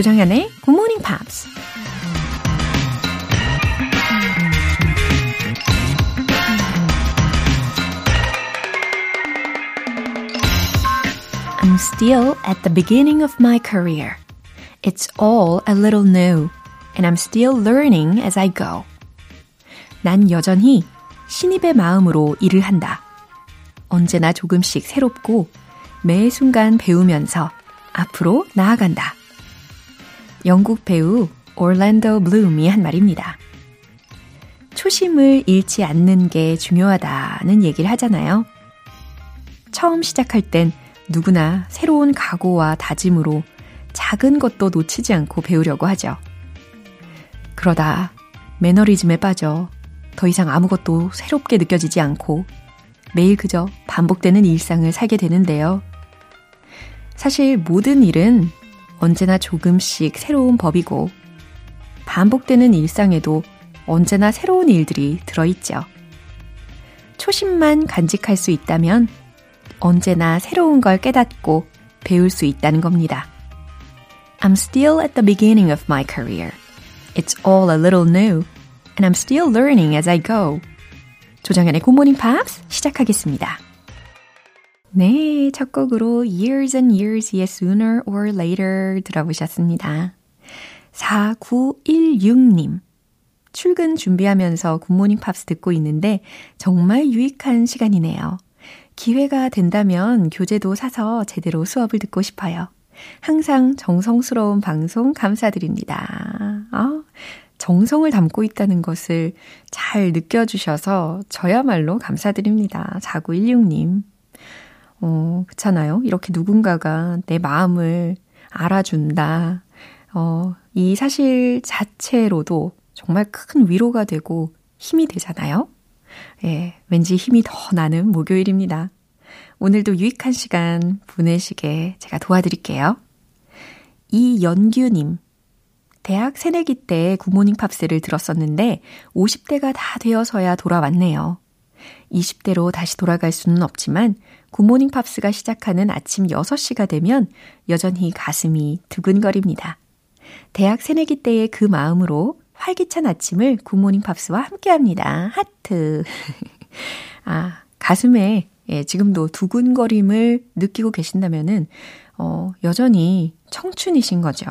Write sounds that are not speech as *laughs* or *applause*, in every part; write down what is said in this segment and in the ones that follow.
조정현의 Good Morning Pops. I'm still at the beginning of my career. It's all a little new, and I'm still learning as I go. 난 여전히 신입의 마음으로 일을 한다. 언제나 조금씩 새롭고 매 순간 배우면서 앞으로 나아간다. 영국 배우 올랜도 블룸이 한 말입니다. 초심을 잃지 않는 게 중요하다는 얘기를 하잖아요. 처음 시작할 땐 누구나 새로운 각오와 다짐으로 작은 것도 놓치지 않고 배우려고 하죠. 그러다 매너리즘에 빠져 더 이상 아무것도 새롭게 느껴지지 않고 매일 그저 반복되는 일상을 살게 되는데요. 사실 모든 일은 언제나 조금씩 새로운 법이고 반복되는 일상에도 언제나 새로운 일들이 들어있죠. 초심만 간직할 수 있다면 언제나 새로운 걸 깨닫고 배울 수 있다는 겁니다. I'm still at the beginning of my career. It's all a little new, and I'm still learning as I go. 조정현의 Good Morning Pops 시작하겠습니다. 네, 첫 곡으로 Years and Years의 Sooner or Later 들어보셨습니다. 4916님. 출근 준비하면서 굿모닝 팝스 듣고 있는데 정말 유익한 시간이네요. 기회가 된다면 교재도 사서 제대로 수업을 듣고 싶어요. 항상 정성스러운 방송 감사드립니다. 아, 정성을 담고 있다는 것을 잘 느껴주셔서 저야말로 감사드립니다. 4916님. 어, 그렇잖아요. 이렇게 누군가가 내 마음을 알아준다. 어, 이 사실 자체로도 정말 큰 위로가 되고 힘이 되잖아요. 예, 왠지 힘이 더 나는 목요일입니다. 오늘도 유익한 시간 보내시게 제가 도와드릴게요. 이연규님. 대학 새내기 때 굿모닝 팝스를 들었었는데 50대가 다 되어서야 돌아왔네요. 20대로 다시 돌아갈 수는 없지만 굿모닝 팝스가 시작하는 아침 6시가 되면 여전히 가슴이 두근거립니다. 대학 새내기 때의 그 마음으로 활기찬 아침을 굿모닝 팝스와 함께 합니다. 하트. *laughs* 아, 가슴에 예, 지금도 두근거림을 느끼고 계신다면은, 어, 여전히 청춘이신 거죠.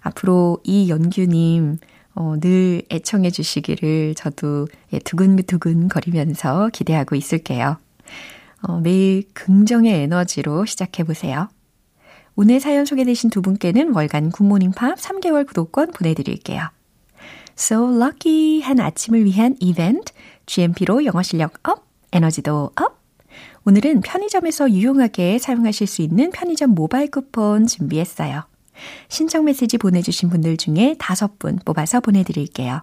앞으로 이연규님, 어, 늘 애청해 주시기를 저도 예, 두근두근 거리면서 기대하고 있을게요. 어, 매일 긍정의 에너지로 시작해 보세요. 오늘 사연 소개되신 두 분께는 월간 굿모닝 팝스 3개월 구독권 보내드릴게요. So lucky 한 아침을 위한 이벤트, GMP로 영어 실력 up, 에너지도 up. 오늘은 편의점에서 유용하게 사용하실 수 있는 편의점 모바일 쿠폰 준비했어요. 신청 메시지 보내주신 분들 중에 다섯 분 뽑아서 보내드릴게요.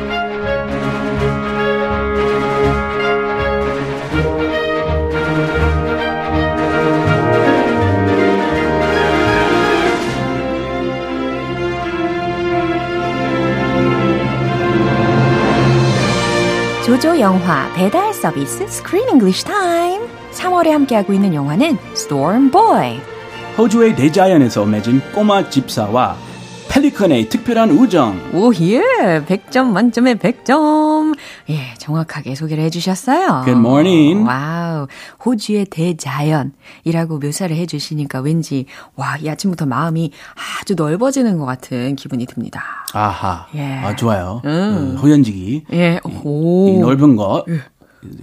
조조 영화 배달 서비스 Screen English Time 3월에 함께하고 있는 영화는 Storm Boy 호주의 대자연에서 맺은 꼬마 집사와 펠리컨의 특별한 우정. 오, 예. 100점 만점에 100점. 예, 정확하게 소개를 해주셨어요. Good morning. Wow. 호주의 대자연이라고 묘사를 해주시니까 왠지, 와, 이 아침부터 마음이 아주 넓어지는 것 같은 기분이 듭니다. 아하. 예. 아, 좋아요. 음. 어, 호연지기. 예, 오. 이 넓은 거.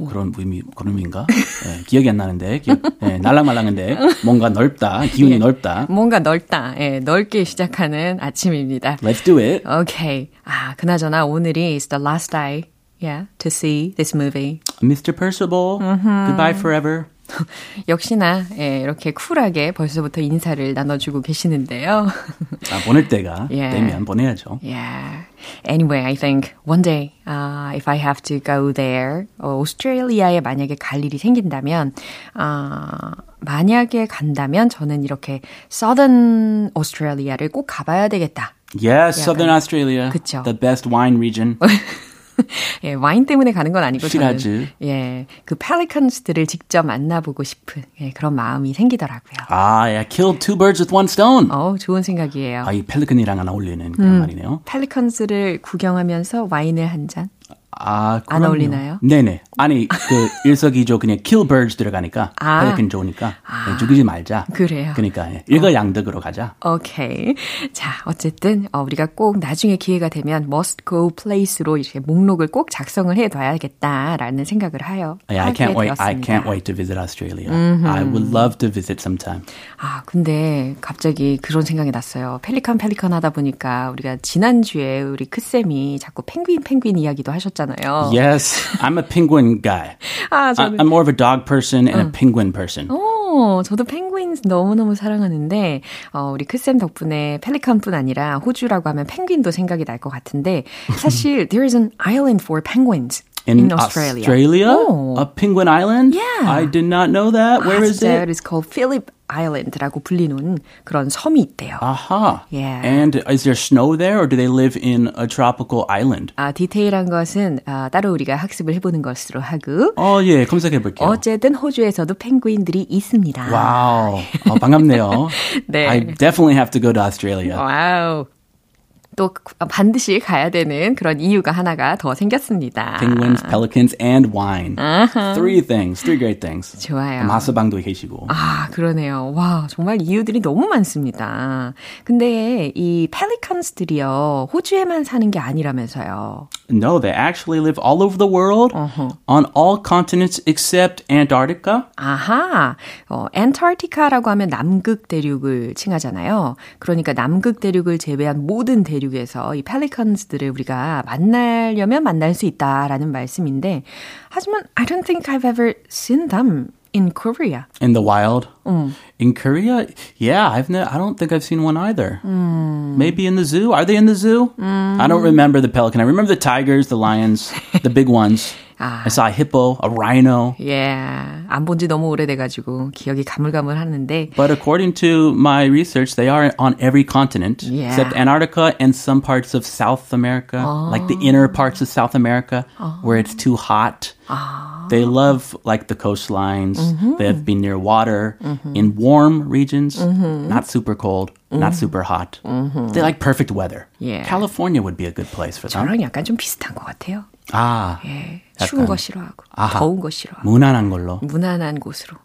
그런 의미, 그런 의미인가? 예, 기억이 안 나는데, 기억, 예, 날랑말랑한데, 뭔가 넓다, 기운이 예. 넓다. 뭔가 넓다. 예, 넓게 시작하는 아침입니다. Let's do it. 오케이. 아, 그나저나 오늘이 is the last day, yeah, to see this movie. Mr. Percival, goodbye forever. 역시나 예, 이렇게 쿨하게 벌써부터 인사를 나눠주고 계시는데요. 아, 보낼 때가 yeah. 되면 보내야죠. Yeah. Anyway, I think one day uh, if I have to go there, 어, 오스트레일리아에 만약에 갈 일이 생긴다면 어, 만약에 간다면 저는 이렇게 Southern Australia를 꼭 가봐야 되겠다. Yes, Southern Australia. 그쵸. The best wine region. *laughs* 예, 와인 때문에 가는 건 아니고 저는 예, 그 펠리컨스들을 직접 만나보고 싶은 예, 그런 마음이 생기더라고요. 아, 야, kill two birds with one stone. 어, 좋은 생각이에요. 아, 이 펠리컨이랑은 어울리는 그런 음, 말이네요. 펠리컨스를 구경하면서 와인을 한 잔. 아, 안 어울리나요? 네네. 아니, 그 일석이조 그냥 kill birds 들어가니까 아. 펠리컨 좋으니까 아. 죽이지 말자. 그래요. 그러니까 일거양득으로 가자. 오케이. 자, 어쨌든 어, 우리가 꼭 나중에 기회가 되면 must go place로 이렇게 목록을 꼭 작성을 해둬야겠다라는 생각을 하여. Yeah, I can't wait. I can't wait to visit Australia. Mm-hmm. I would love to visit sometime. 아, 근데 갑자기 그런 생각이 났어요. 펠리컨 펠리컨 하다 보니까 우리가 지난 주에 우리 크 쌤이 자꾸 펭귄 펭귄 이야기도 하셨잖아요. Yes, I'm a penguin guy. 아, 저는... I'm more of a dog person and 응. a penguin person. 오, 저도 펭귄 너무너무 사랑하는데 어, 우리 크쌤 덕분에 펠리컨뿐 아니라 호주라고 하면 펭귄도 생각이 날 것 같은데 사실 there is an island for penguins. In, in Australia. Australia? Oh. A penguin island? Yeah. I did not know that. Where 아, is it? It is called Phillip Island라고 불리는 그런 섬이 있대요. 아하. Yeah. And is there snow there or do they live in a tropical island? 아, 디테일한 것은 아, 따로 우리가 학습을 해보는 것으로 하고. 어, 예, 검색해 볼게요. 어쨌든 호주에서도 펭귄들이 있습니다. 와우. 어, 반갑네요. *laughs* 네. I definitely have to go to Australia. 와우. 또 반드시 가야 되는 그런 이유가 하나가 더 생겼습니다. Penguins, pelicans, and wine. Uh-huh. Three things, three great things. 좋아요. 마스방도 계시고. 아, 그러네요. 와, 정말 이유들이 너무 많습니다. 근데 이 pelicans들이요, 호주에만 사는 게 아니라면서요. No, they actually live all over the world, uh-huh. on all continents except Antarctica. 아하, 어, 안타르티카라고 하면 남극 대륙을 칭하잖아요. 그러니까 남극 대륙을 제외한 모든 대륙 대륙에서 이 펠리컨스들을 우리가 만나려면 만날 수 있다라는 말씀인데 하지만 I don't think I've ever seen them in Korea. In the wild? 음. In Korea? Yeah, I've ne- I don't think I've seen one either. 음. Maybe in the zoo. Are they in the zoo? 음. I don't remember the pelican. I remember the tigers, the lions, the big ones. *laughs* 아. I saw a hippo, a rhino. Yeah. 안 본 지 너무 오래돼가지고 기억이 가물가물하는데. But according to my research, they are on every continent yeah. except Antarctica and some parts of South America, oh. like the inner parts of South America oh. where it's too hot. Oh. They love like the coastlines. Mm-hmm. They have been near water mm-hmm. in warm regions, mm-hmm. not super cold, not super hot. They like perfect weather. Yeah. California would be a good place for them. 저랑 약간 좀 비슷한 것 같아요. 아, 예, 추운 거 싫어하고 아하, 더운 거 싫어하고 무난한 걸로. 무난한 곳으로.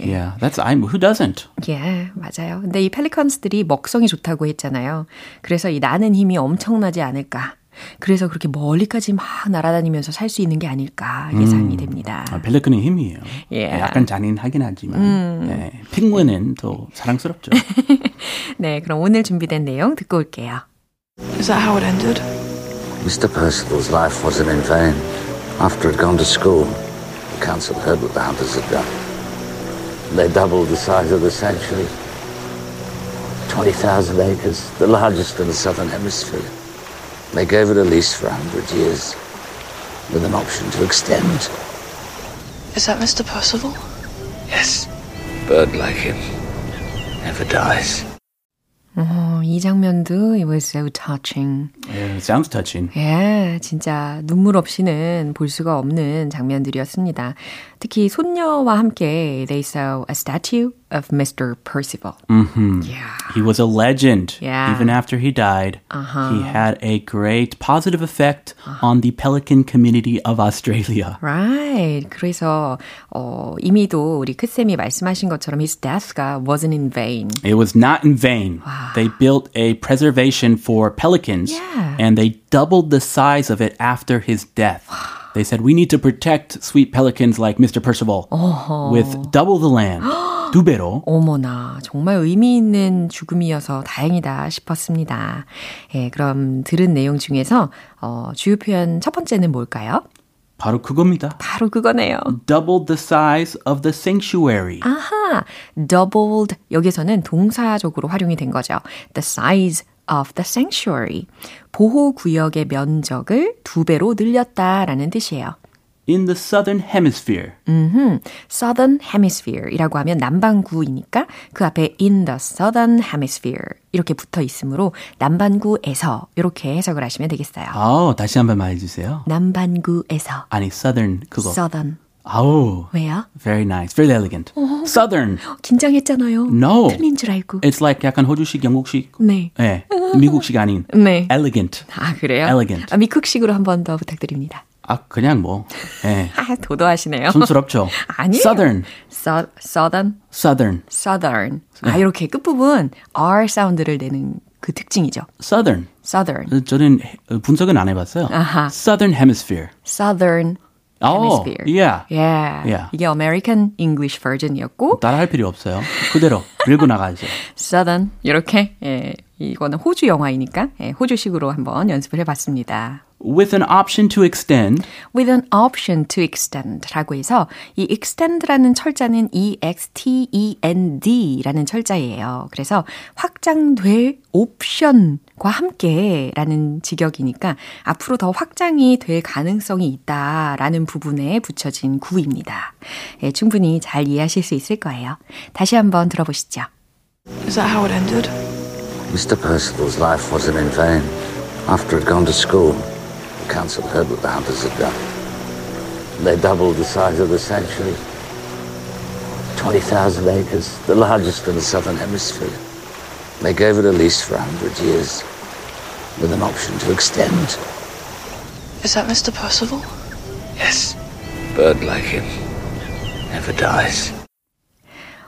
예. Yeah, that's I. Who doesn't? 예, yeah, 맞아요. 근데 이 펠리컨스들이 먹성이 좋다고 했잖아요. 그래서 이 나는 힘이 엄청나지 않을까. 그래서 그렇게 멀리까지 막 날아다니면서 살 수 있는 게 아닐까 예상이 음, 됩니다. 아, 펠리컨의 힘이에요. Yeah. 약간 잔인하긴 하지만 음. 네, 핑문은 더 사랑스럽죠. *laughs* 네, 그럼 오늘 준비된 내용 듣고 올게요. Is that how it ended? Mr. Percival's life wasn't in vain. After he'd gone to school, the council heard what the hunters had done. They doubled the size of the sanctuary. 20,000 acres, the largest in the southern hemisphere. They gave it a lease for 100 years, with an option to extend. Is that Mr. Percival? Yes. Bird like him. Never dies. 어, 이 장면도 it was so touching. Yeah, sounds touching. 예, 진짜 눈물 없이는 볼 수가 없는 장면들이었습니다. 특히 손녀와 함께 they saw a statue of Mr. Percival. Mm-hmm. Yeah. He was a legend. Yeah. Even after he died, uh-huh. he had a great positive effect uh-huh. on the pelican community of Australia. Right. 그래서 어, 이미도 우리 크쌤이 말씀하신 것처럼 his death가 wasn't in vain. It was not in vain. Wow. They built a preservation for pelicans yeah. and they doubled the size of it after his death. They said we need to protect sweet pelicans like Mr. Percival 어허. with double the land. 두 배로. 어머나, 정말 의미 있는 죽음이어서 다행이다 싶었습니다. 예, 그럼 들은 내용 중에서 어, 주요 표현 첫 번째는 뭘까요? 바로 그겁니다. 바로 그거네요. Double the size of the sanctuary. 아하, doubled 여기서는 동사적으로 활용이 된 거죠. The size of the sanctuary. 보호 구역의 면적을 두 배로 늘렸다라는 뜻이에요. In the southern hemisphere. 음흠, southern hemisphere이라고 하면 남반구이니까 그 앞에 in the southern hemisphere 이렇게 붙어 있으므로 남반구에서 이렇게 해석을 하시면 되겠어요. 아, 다시 한번 말해 주세요. 남반구에서 아니, southern 그거. southern 아우. 왜요? Very nice. Very elegant. Southern. 긴장했잖아요. No. 틀린 줄 알고. It's like 약간 호주식, 영국식. 네. 네. 미국식 아닌. 네. Elegant. 아 그래요? elegant. 아, 미국식으로 한 번 더 부탁드립니다. 아, 그냥 뭐. 예. 아 도도하시네요. 촌스럽죠. 아니에요. Southern. So, southern, Southern. southern. 아 이렇게 끝부분 R 사운드를 내는 그 특징이죠. Southern. Southern, 저는 분석은 안 해봤어요. 아하. Southern Hemisphere. Southern Oh, Hemisphere. yeah. Yeah. Yeah. 이게 American English version이었고 따라할 필요 없어요. 그대로 밀고 나가야죠. Southern 이렇게 예, 이거는 호주 영화이니까 예, 호주식으로 한번 연습을 해봤습니다. With an option to extend, with an option to extend라고 해서 이 extend라는 철자는 E-X-T-E-N-D라는 철자예요. 그래서 확장될 옵션 과 함께라는 직역이니까 앞으로 더 확장이 될 가능성이 있다라는 부분에 붙여진 구입니다. 예, 충분히 잘 이해하실 수 있을 거예요. 다시 한번 들어보시죠. Is that how it ended? Mr. Percival's life wasn't in vain. After he'd gone to school, the council heard what the hunters had done. They doubled the size of the sanctuary. 20,000 acres, the largest in the southern hemisphere. They gave it a lease for a 100 years, with an option to extend. Is that Mr. Percival? Yes, bird like him never dies.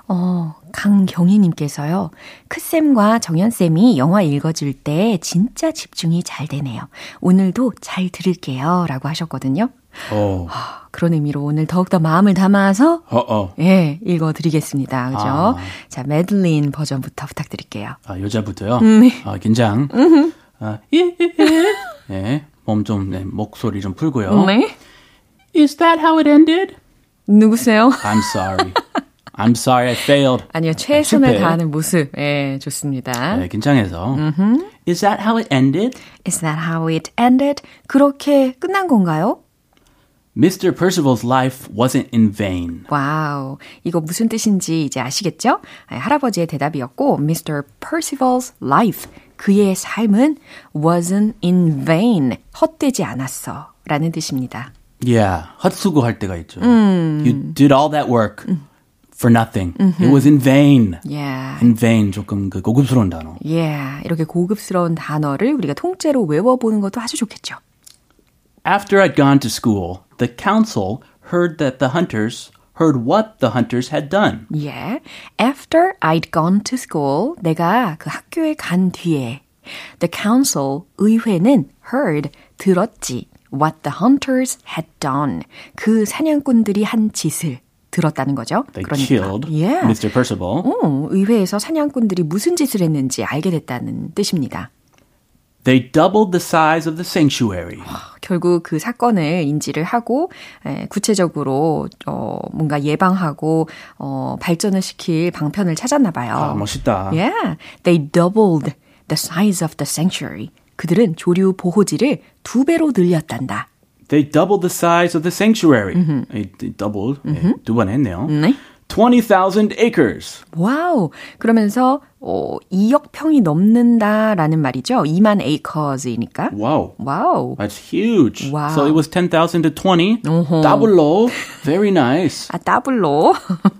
어, 강경희님께서요. 크쌤과 정연쌤이 영화 읽어줄 때 진짜 집중이 잘 되네요. 오늘도 잘 들을게요. 라고 하셨거든요. 어, 아, 그런 의미로 오늘 더욱더 마음을 담아서 어, 어. 예, 읽어드리겠습니다. 그죠? 아. 자, 메들린 버전부터 부탁드릴게요. 아, 여자부터요. 네. 아, 긴장. 아, 예, 예, 예. 예, 몸 좀, 네, 목소리 좀 풀고요. 네. Is that how it ended? 누구세요? I'm sorry. I'm sorry I failed. 아니요, 최선을 실패. 다하는 모습. 예, 좋습니다. 네, 긴장해서. Is that how it ended? Is that how it ended? 그렇게 끝난 건가요? Mr. Percival's life wasn't in vain. 와우. 이거 무슨 뜻인지 이제 아시겠죠? 아, 할아버지의 대답이었고, Mr. Percival's life. 그의 삶은 wasn't in vain. 헛되지 않았어. 라는 뜻입니다. Yeah, 헛수고할 때가 있죠. You did all that work for nothing. It was in vain. Yeah. in vain 조금 그 고급스러운 단어. Yeah. 이렇게 고급스러운 단어를 우리가 통째로 외워보는 것도 아주 좋겠죠. After I'd gone to school, the council heard that the hunters heard what the hunters had done. Yeah. After I'd gone to school, 내가 그 학교에 간 뒤에 the council, 의회는 heard, 들었지. what the hunters had done. 그 사냥꾼들이 한 짓을 들었다는 거죠. They 그러니까. killed Yeah. Mr. Percival. 어, 의회에서 사냥꾼들이 무슨 짓을 했는지 알게 됐다는 뜻입니다. They doubled the size of the sanctuary. 결국 그 사건을 인지를 하고 에, 구체적으로 어, 뭔가 예방하고 어, 발전을 시킬 방편을 찾았나 봐요. 아, 멋있다. Yeah, they doubled the size of the sanctuary. 그들은 조류 보호지를 두 배로 늘렸단다. They doubled the size of the sanctuary. 에, doubled. 네, 두번 했네요. 네. 20,000 acres. 와우. 그러면서 어, 2억 평이 넘는다라는 말이죠. 2만 acres이니까. Wow. 와우. That's huge. Wow. So it was 10,000 to 20. 어허. Double Very nice. *laughs* 아, 더블로.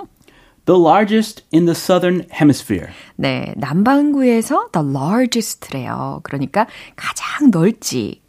*laughs* The largest in the southern hemisphere. 네, 남반구에서 the largest래요. 그러니까 가장 넓지.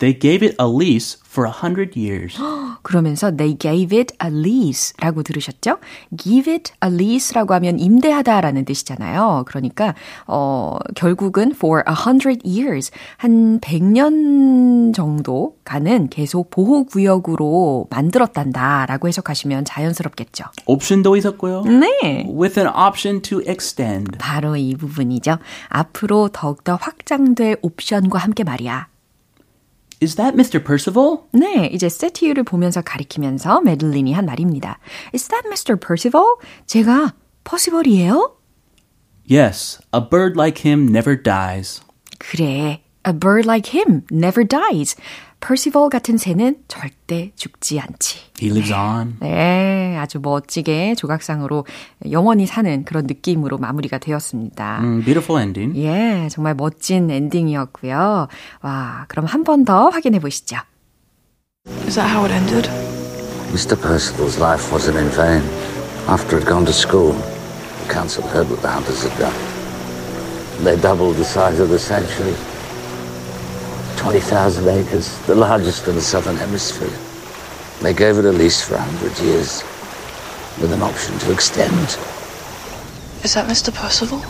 They gave it a lease for a hundred years. *gasps* 그러면서 they gave it a lease라고 들으셨죠? give it a lease라고 하면 임대하다라는 뜻이잖아요. 그러니까 어 결국은 for a hundred years 한 100년 정도 가는 계속 보호 구역으로 만들었단다라고 해석하시면 자연스럽겠죠. 옵션도 있었고요. 네. With an option to extend. 바로 이 부분이죠. 앞으로 더욱더 확장될 옵션과 함께 말이야. is that Mr. Percival? 네, 이제 세티유를 보면서 가리키면서 메들린이 한 말입니다. Is that Mr. Percival? 제가 퍼시벌이에요? Yes, a bird like him never dies. 그래, a bird like him never dies. 퍼시벌 같은 새는 절대 죽지 않지. He lives on. 네, 아주 멋지게 조각상으로 영원히 사는 그런 느낌으로 마무리가 되었습니다. Mm, beautiful ending. 예, 정말 멋진 엔딩이었고요. 와, 그럼 한 번 더 확인해 보시죠. Is that how it ended? Mr. Percival's life wasn't in vain. After he'd gone to school, the council heard what the hunters had done. They doubled the size of the sanctuary. 20,000 acres, the largest in the southern hemisphere. They gave it a lease for 100 years, with an option to extend. Is that Mr. Percival?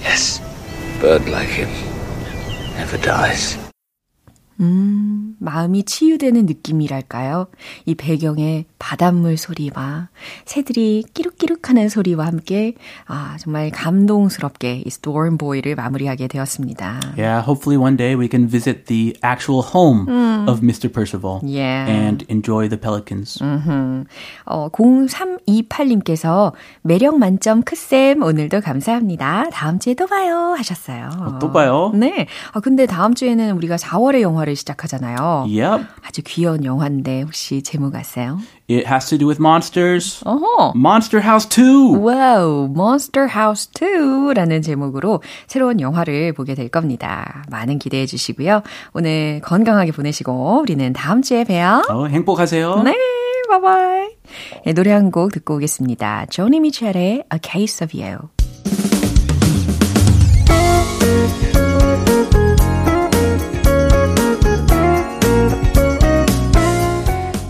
Yes, bird like him never dies. 음, 마음이 치유되는 느낌이랄까요? 이 배경에 바닷물 소리와 새들이 끼룩 끼룩하는 소리와 함께 아, 정말 감동스럽게 이 Storm Boy를 마무리하게 되었습니다. Yeah, hopefully one day we can visit the actual home of Mr. Percival Yeah. and enjoy the pelicans. 어, 0328님께서 매력 만점 크쌤 오늘도 감사합니다. 다음 주에 또 봐요 하셨어요. 또 봐요? 네. 아, 근데 다음 주에는 우리가 4월의 영화를 시작하잖아요. Yep, 아주 귀여운 영화인데 혹시 제목 아세요? It has to do with monsters. 어허. Monster House 2. Wow, Monster House 2라는 제목으로 새로운 영화를 보게 될 겁니다. 많은 기대해 주시고요. 오늘 건강하게 보내시고 우리는 다음 주에 봬요. 어, 행복하세요. 네, 바이바이. 네, 노래 한 곡 듣고 오겠습니다. 조니 미첼의 A Case of You.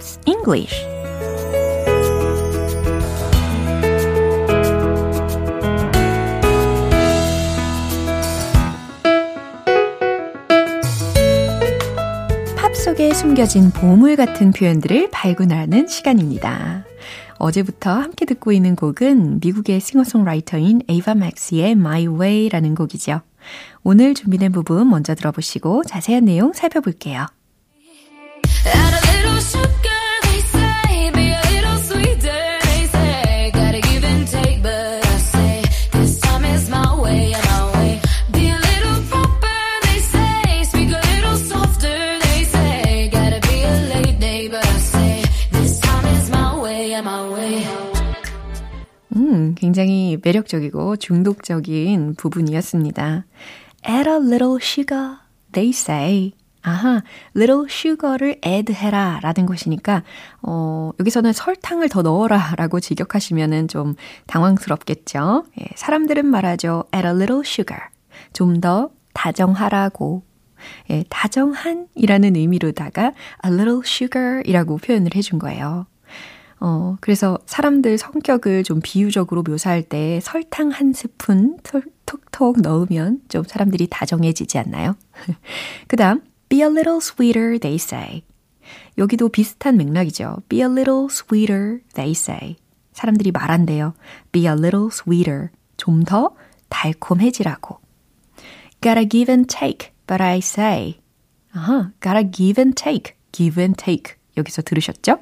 Pops English. 팝 속에 숨겨진 보물 같은 표현들을 발견하는 시간입니다. 어제부터 함께 듣고 있는 곡은 미국의 싱어송라이터인 에이바 맥스의 My Way라는 곡이죠. 오늘 준비된 부분 먼저 들어보시고 자세한 내용 살펴볼게요. 굉장히 매력적이고 중독적인 부분이었습니다. Add a little sugar, they say. 아하, little sugar를 add 해라 라는 것이니까, 어, 여기서는 설탕을 더 넣어라 라고 직역하시면은 좀 당황스럽겠죠. 예, 사람들은 말하죠. add a little sugar. 좀 더 다정하라고. 예, 다정한 이라는 의미로다가 a little sugar 이라고 표현을 해준 거예요. 어, 그래서 사람들 성격을 좀 비유적으로 묘사할 때 설탕 한 스푼 톡- 톡톡 넣으면 좀 사람들이 다정해지지 않나요? 그 다음, be a little sweeter, they say. 여기도 비슷한 맥락이죠. be a little sweeter, they say. 사람들이 말한대요. be a little sweeter. 좀 더 달콤해지라고. gotta give and take, but I say. 아하, gotta give and take, give and take. 여기서 들으셨죠?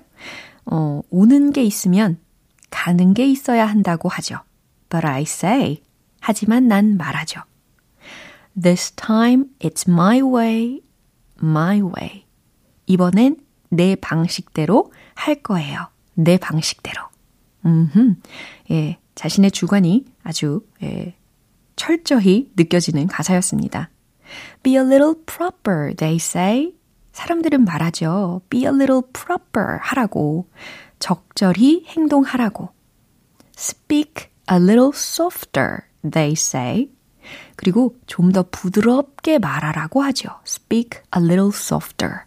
어, 오는 게 있으면 가는 게 있어야 한다고 하죠. But I say. 하지만 난 말하죠. This time it's my way, my way. 이번엔 내 방식대로 할 거예요. 내 방식대로. 음, 예, 자신의 주관이 아주 예, 철저히 느껴지는 가사였습니다. Be a little proper, they say. 사람들은 말하죠. Be a little proper 하라고. 적절히 행동하라고. Speak a little softer, they say. 그리고 좀 더 부드럽게 말하라고 하죠. Speak a little softer.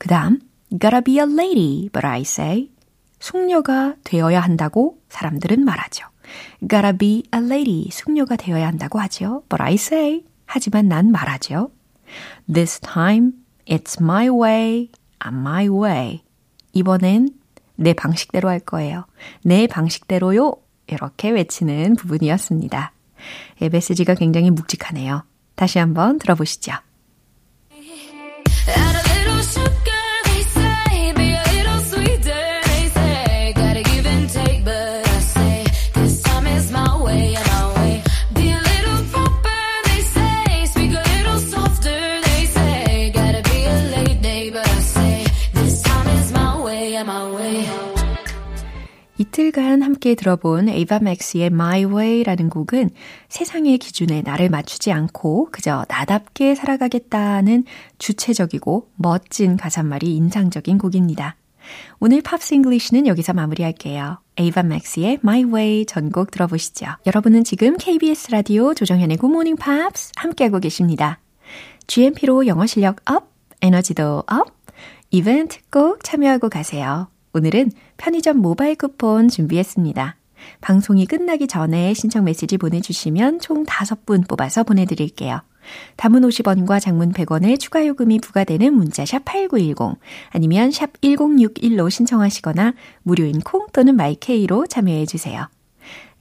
그 다음, gotta be a lady, but I say. 숙녀가 되어야 한다고 사람들은 말하죠. gotta be a lady, 숙녀가 되어야 한다고 하죠. But I say. 하지만 난 말하죠. This time, it's my way, I'm my way. 이번엔 내 방식대로 할 거예요. 내 방식대로요. 이렇게 외치는 부분이었습니다. 예, 메시지가 굉장히 묵직하네요. 다시 한번 들어보시죠. 이틀간 함께 들어본 에이바 맥스의 My Way라는 곡은 세상의 기준에 나를 맞추지 않고 그저 나답게 살아가겠다는 주체적이고 멋진 가사말이 인상적인 곡입니다. 오늘 Pops English는 여기서 마무리할게요. 에이바 맥스의 My Way 전곡 들어보시죠. 여러분은 지금 KBS 라디오 조정현의 Good Morning Pops 함께하고 계십니다. GMP로 영어 실력 up, 에너지도 up, 이벤트 꼭 참여하고 가세요. 오늘은 편의점 모바일 쿠폰 준비했습니다. 방송이 끝나기 전에 신청 메시지 보내주시면 총 5분 뽑아서 보내드릴게요. 담은 50원과 장문 100원의 추가 요금이 부과되는 문자 샵 8910 아니면 샵 1061로 신청하시거나 무료인 콩 또는 마이케이로 참여해 주세요.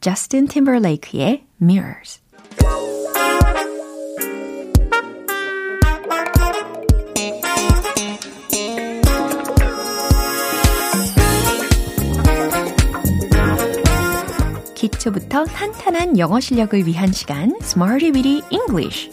저스틴 팀버레이크의 Mirrors 기초부터 탄탄한 영어 실력을 위한 시간 Smarty Weedy English.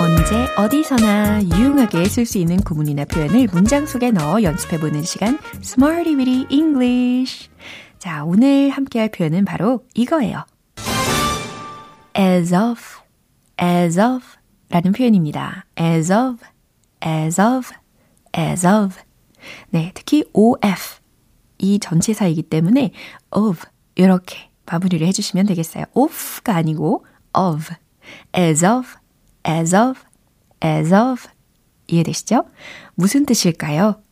언제 어디서나 유용하게 쓸 수 있는 구문이나 표현을 문장 속에 넣어 연습해보는 시간 Smarty Weedy English. 자 오늘 함께할 표현은 바로 이거예요. As of, as of 라는 표현입니다. as of, as of, as of. 네, 특히 of. 이 전치사이기 때문에 of 이렇게 마무리를 해주시면 되겠어요. of가 아니고 of. as of, as of, as of. 이해되시죠? 무슨 뜻일까요?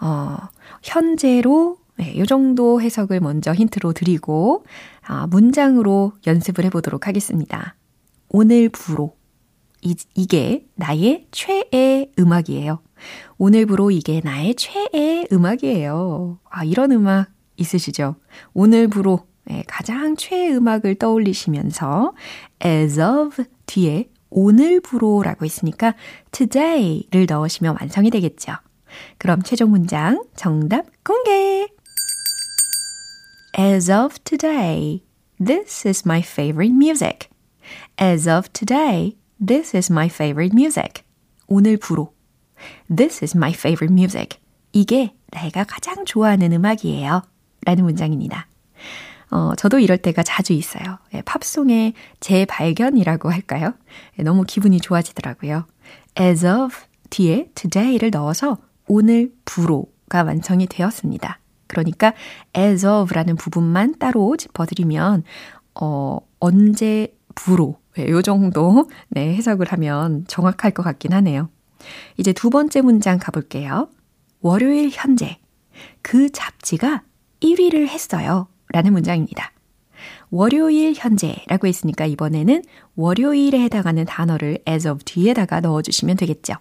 어, 현재로 네, 이 정도 해석을 먼저 힌트로 드리고 아, 문장으로 연습을 해보도록 하겠습니다. 오늘 부로 이, 이게 나의 최애 음악이에요. 오늘부로 이게 나의 최애 음악이에요. 아, 이런 음악 있으시죠? 오늘부로 네, 가장 최애 음악을 떠올리시면서 as of 뒤에 오늘부로라고 했으니까 today를 넣으시면 완성이 되겠죠. 그럼 최종 문장 정답 공개! As of today, this is my favorite music. As of today, this is my favorite music. 오늘 부로. This is my favorite music. 이게 내가 가장 좋아하는 음악이에요. 라는 문장입니다. 어, 저도 이럴 때가 자주 있어요. 예, 팝송의 재발견이라고 할까요? 예, 너무 기분이 좋아지더라고요. As of 뒤에 today를 넣어서 오늘 부로가 완성이 되었습니다. 그러니까 as of라는 부분만 따로 짚어드리면 어, 언제 부로 네, 요 정도 네, 해석을 하면 정확할 것 같긴 하네요. 이제 두 번째 문장 가볼게요. 월요일 현재 그 잡지가 1위를 했어요. 라는 문장입니다. 월요일 현재라고 했으니까 이번에는 월요일에 해당하는 단어를 as of 뒤에다가 넣어주시면 되겠죠.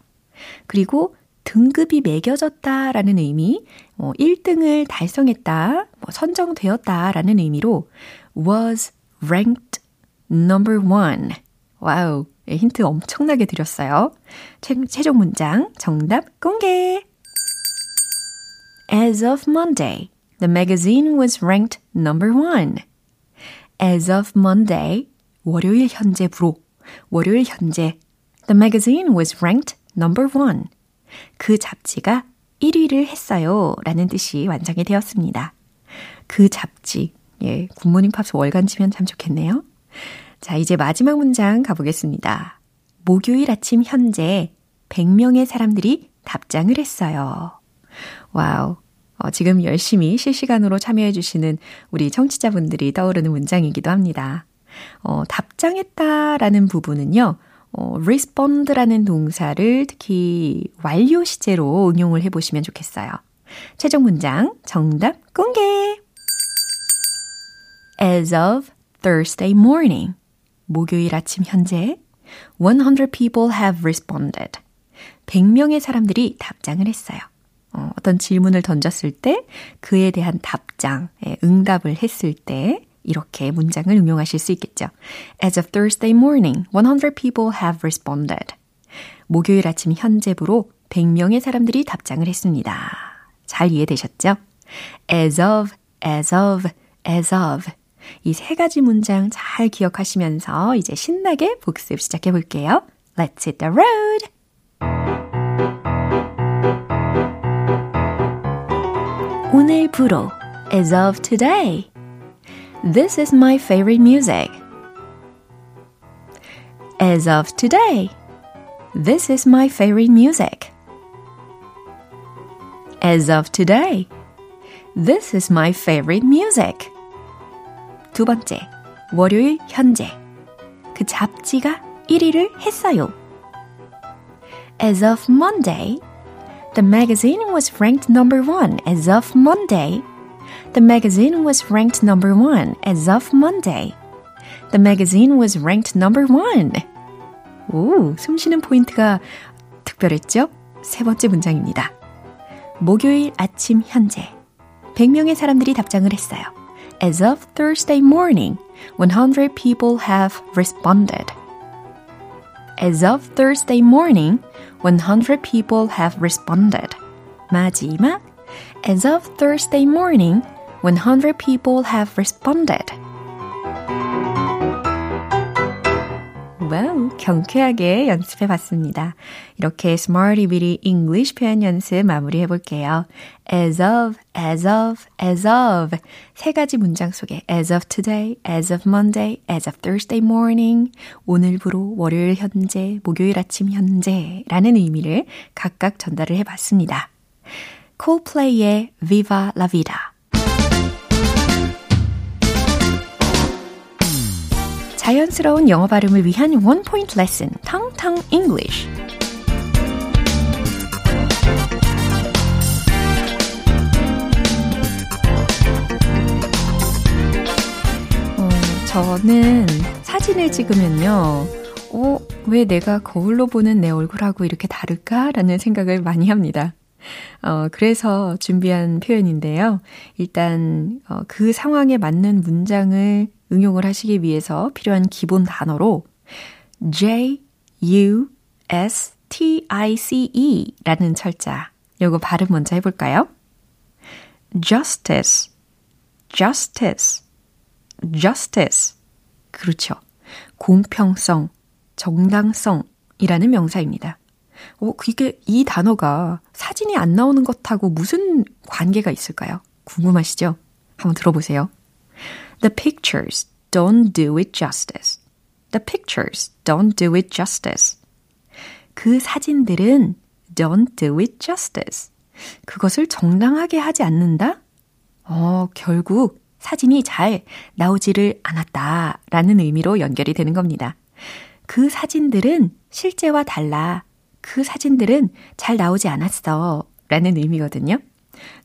그리고 등급이 매겨졌다 라는 의미, 뭐 1등을 달성했다, 뭐 선정되었다 라는 의미로 was ranked number one. Wow. 네, 힌트 엄청나게 드렸어요. 최, 최종 문장 정답 공개. As of Monday, the magazine was ranked number one. As of Monday, 월요일 현재부로, 월요일 현재, the magazine was ranked number one. 그 잡지가 1위를 했어요. 라는 뜻이 완성이 되었습니다. 그 잡지. 예, 굿모닝 팝스 월간 치면 참 좋겠네요. 자, 이제 마지막 문장 가보겠습니다. 목요일 아침 현재 100명의 사람들이 답장을 했어요. Wow. 어, 지금 열심히 실시간으로 참여해주시는 우리 청취자분들이 떠오르는 문장이기도 합니다. 어, 답장했다라는 부분은요, 어, respond라는 동사를 특히 완료 시제로 응용을 해보시면 좋겠어요. 최종 문장 정답 공개! As of Thursday morning, 목요일 아침 현재 100 people have responded. 100명의 사람들이 답장을 했어요. 어, 어떤 질문을 던졌을 때 그에 대한 답장, 예, 응답을 했을 때 이렇게 문장을 응용하실 수 있겠죠. As of Thursday morning, 100 people have responded. 목요일 아침 현재부로 100명의 사람들이 답장을 했습니다. 잘 이해되셨죠? As of, as of, as of. 이 세 가지 문장 잘 기억하시면서 이제 신나게 복습 시작해 볼게요. Let's hit the road! 오늘부로 as of today. This is my favorite music. As of today. This is my favorite music. As of today. This is my favorite music. 두 번째, 월요일 현재. 그 잡지가 1위를 했어요. As of Monday, the magazine was ranked number one as of Monday. The magazine was ranked number one as of Monday. The magazine was ranked number one. 오, 숨 쉬는 포인트가 특별했죠? 세 번째 문장입니다. 목요일 아침 현재 100명의 사람들이 답장을 했어요. As of Thursday morning, 100 people have responded. As of Thursday morning, 100 people have responded. 마지막, as of Thursday morning, 100 people have responded. 와우, 경쾌하게 연습해 봤습니다. 이렇게 Smarty Bitty English 표현 연습 마무리 해 볼게요. As of, as of, as of. 세 가지 문장 속에 as of today, as of Monday, as of Thursday morning, 오늘부로 월요일 현재, 목요일 아침 현재 라는 의미를 각각 전달을 해 봤습니다. Coldplay의 Viva la Vida. 자연스러운 영어 발음을 위한 원 포인트 레슨, 텅텅 English. 어, 저는 사진을 찍으면요. 어, 왜 내가 거울로 보는 내 얼굴하고 이렇게 다를까라는 생각을 많이 합니다. 어, 그래서 준비한 표현인데요. 일단, 어, 그 상황에 맞는 문장을 응용을 하시기 위해서 필요한 기본 단어로 J, U, S, T, I, C, E 라는 철자. 요거 발음 먼저 해볼까요? justice, justice, justice. 그렇죠. 공평성, 정당성이라는 명사입니다. 어, 그게 이 단어가 사진이 안 나오는 것하고 무슨 관계가 있을까요? 궁금하시죠? 한번 들어보세요. The pictures don't do it justice. The pictures don't do it justice. 그 사진들은 don't do it justice. 그것을 정당하게 하지 않는다? 어, 결국 사진이 잘 나오지를 않았다 라는 의미로 연결이 되는 겁니다. 그 사진들은 실제와 달라. 그 사진들은 잘 나오지 않았어. 라는 의미거든요.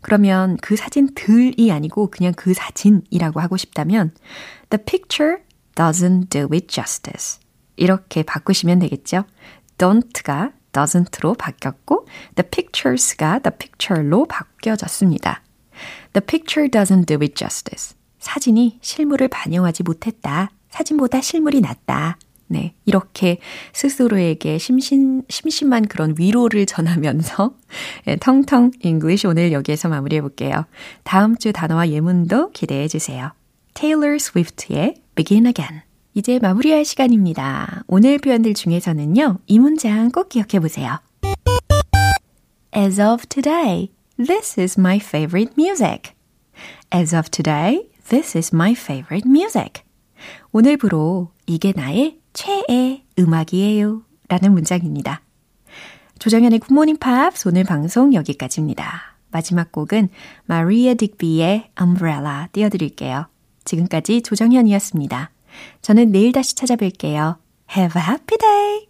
그러면 그 사진들이 아니고 그냥 그 사진이라고 하고 싶다면 The picture doesn't do it justice. 이렇게 바꾸시면 되겠죠. don't가 doesn't로 바뀌었고 the pictures가 the picture로 바뀌어졌습니다. The picture doesn't do it justice. 사진이 실물을 반영하지 못했다. 사진보다 실물이 낫다. 네. 이렇게 스스로에게 심심, 심심한 그런 위로를 전하면서 네, *laughs* 텅텅 English 오늘 여기에서 마무리해 볼게요. 다음 주 단어와 예문도 기대해 주세요. Taylor Swift의 Begin Again. 이제 마무리할 시간입니다. 오늘 표현들 중에서는요. 이 문장 꼭 기억해 보세요. As of today, this is my favorite music. As of today, this is my favorite music. 오늘부로 이게 나의 최애 음악이에요. 라는 문장입니다. 조정현의 굿모닝 팝 오늘 방송 여기까지입니다. 마지막 곡은 마리아 딕비의 Umbrella 띄워드릴게요. 지금까지 조정현이었습니다. 저는 내일 다시 찾아뵐게요. Have a happy day!